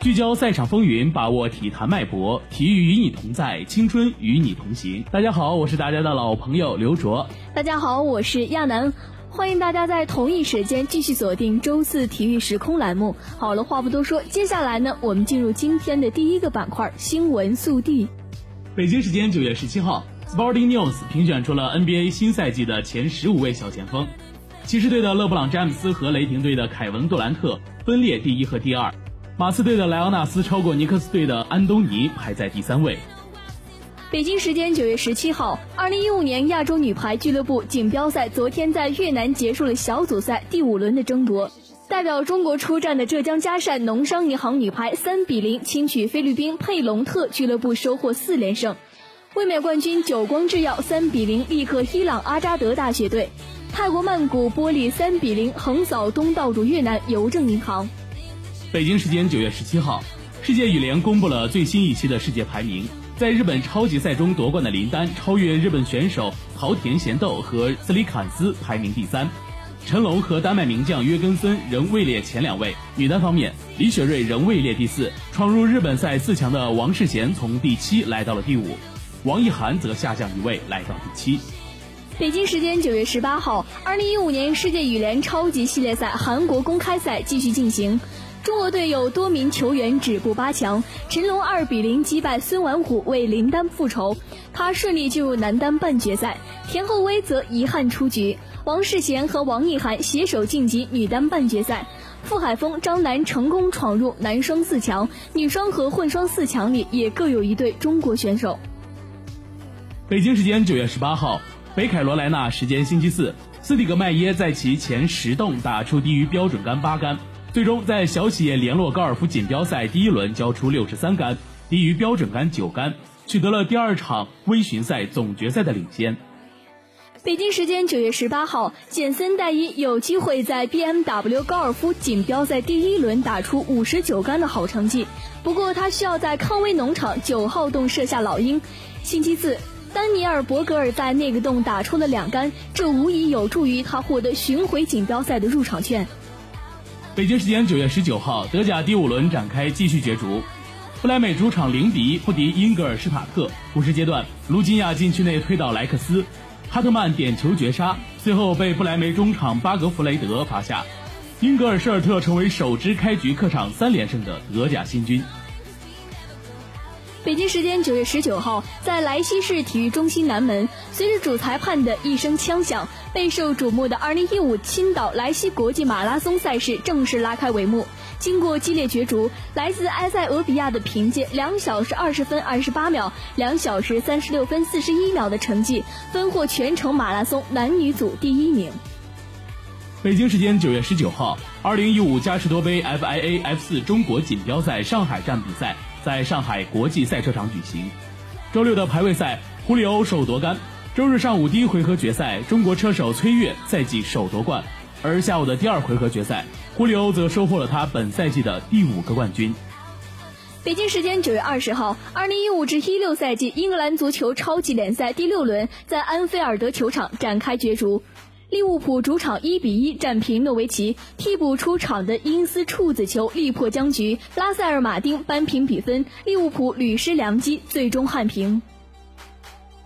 聚焦赛场风云，把握体坛脉搏，体育与你同在，青春与你同行。大家好，我是大家的老朋友刘卓。大家好，我是亚楠。欢迎大家在同一时间继续锁定周四体育时空栏目。好了，话不多说，接下来呢，我们进入今天的第一个板块——新闻速递。北京时间九月十七号，Sporting News 评选出了 NBA 新赛季的前十五位小前锋。骑士队的勒布朗·詹姆斯和雷霆队的凯文·杜兰特分列第一和第二，马刺队的莱昂纳斯超过尼克斯队的安东尼，排在第三位。北京时间九月十七号，二零一五年亚洲女排俱乐部锦标赛昨天在越南结束了小组赛第五轮的争夺。代表中国出战的浙江嘉善农商银行女排三比零轻取菲律宾佩隆特俱乐部，收获四连胜。卫冕冠军久光制药三比零力克伊朗阿扎德大学队。泰国曼谷玻璃三比零横扫东道主越南邮政银行。北京时间九月十七号，世界羽联公布了最新一期的世界排名，在日本超级赛中夺冠的林丹超越日本选手桃田贤斗和斯里坎斯排名第三。陈龙和丹麦名将约根森仍位列前两位。女单方面，李雪芮仍位列第四，闯入日本赛四强的王适娴从第七来到了第五，王艺涵则下降一位来到第七。北京时间九月十八号，二零一五年世界羽联超级系列赛韩国公开赛继续进行，中国队有多名球员止步八强，陈龙二比零击败孙完虎为林丹复仇，他顺利进入男单半决赛，田厚威则遗憾出局。王适娴和王艺涵携手晋级女单半决赛，傅海峰、张楠成功闯入男双四强，女双和混双四强里也各有一对中国选手。北京时间九月十八号，北凯罗来纳时间星期四，斯蒂格迈耶在其前十洞打出低于标准杆八杆，最终在小企业联络高尔夫锦标赛第一轮交出六十三杆，低于标准杆九杆，取得了第二场微巡赛总决赛的领先。北京时间九月十八号，简森戴伊有机会在 BMW 高尔夫锦标赛第一轮打出五十九杆的好成绩，不过他需要在康威农场九号洞射下老鹰。星期四，丹尼尔·伯格尔在那个洞打出了两杆，这无疑有助于他获得巡回锦标赛的入场券。北京时间九月十九号，德甲第五轮展开，继续角逐，不莱美主场零比一不敌英格尔施塔特。补时阶段，卢金亚禁区内推倒莱克斯。哈特曼点球绝杀，最后被不莱梅中场巴格弗雷德罚下。英格尔施尔特成为首支开局客场三连胜的德甲新军。北京时间九月十九号，在莱西市体育中心南门，随着主裁判的一声枪响，备受瞩目的二零一五青岛莱西国际马拉松赛事正式拉开帷幕。经过激烈角逐，来自埃塞俄比亚的凭借两小时二十分二十八秒、两小时三十六分四十一秒的成绩，分获全程马拉松男女组第一名。北京时间九月十九号，二零一五嘉士多杯 FIA F 四中国锦标赛上海站比赛在上海国际赛车场举行。周六的排位赛，胡里欧首夺杆；周日上午第一回合决赛，中国车手崔越赛季首夺冠。而下午的第二回合决赛，胡里欧则收获了他本赛季的第五个冠军。北京时间九月二十号，二零一五至一六赛季英格兰足球超级联赛第六轮在安菲尔德球场展开角逐，利物浦主场一比一战平诺维奇，替补出场的因斯处子球力破僵局，拉塞尔马丁扳平比分，利物浦屡失良机，最终憾平。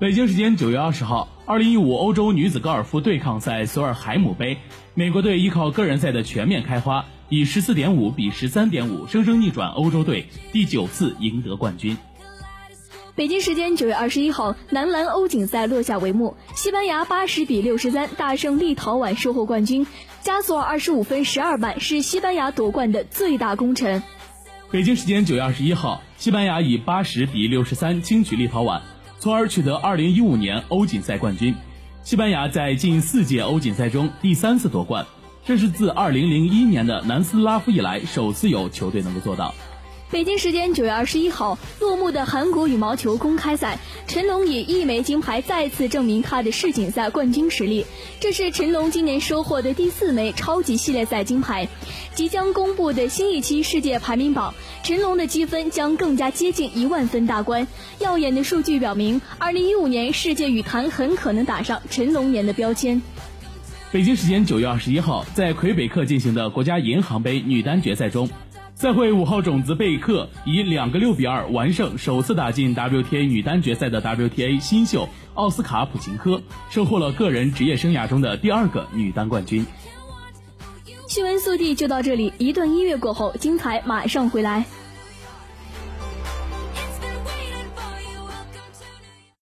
北京时间九月二十号，二零一五欧洲女子高尔夫对抗赛索尔海姆杯，美国队依靠个人赛的全面开花，以十四点五比十三点五生生逆转欧洲队，第九次赢得冠军。北京时间九月二十一号，男篮欧锦赛落下帷幕，西班牙八十比六十三大胜立陶宛，收获冠军。加索尔二十五分十二板是西班牙夺冠的最大功臣。北京时间九月二十一号，西班牙以八十比六十三轻取立陶宛。从而取得2015年欧锦赛冠军。西班牙在近四届欧锦赛中第三次夺冠，这是自2001年的南斯拉夫以来首次有球队能够做到。北京时间九月二十一号落幕的韩国羽毛球公开赛，陈龙以一枚金牌再次证明他的世锦赛冠军实力。这是陈龙今年收获的第四枚超级系列赛金牌。即将公布的新一期世界排名榜，陈龙的积分将更加接近一万分大关。耀眼的数据表明，二零一五年世界羽坛很可能打上陈龙年的标签。北京时间九月二十一号，在魁北克进行的国家银行杯女单决赛中。赛会五号种子贝克以两个六比二完胜首次打进 WTA 女单决赛的 WTA 新秀奥斯卡普琴科，收获了个人职业生涯中的第二个女单冠军。新闻速递就到这里，一段音乐过后，精彩马上回来。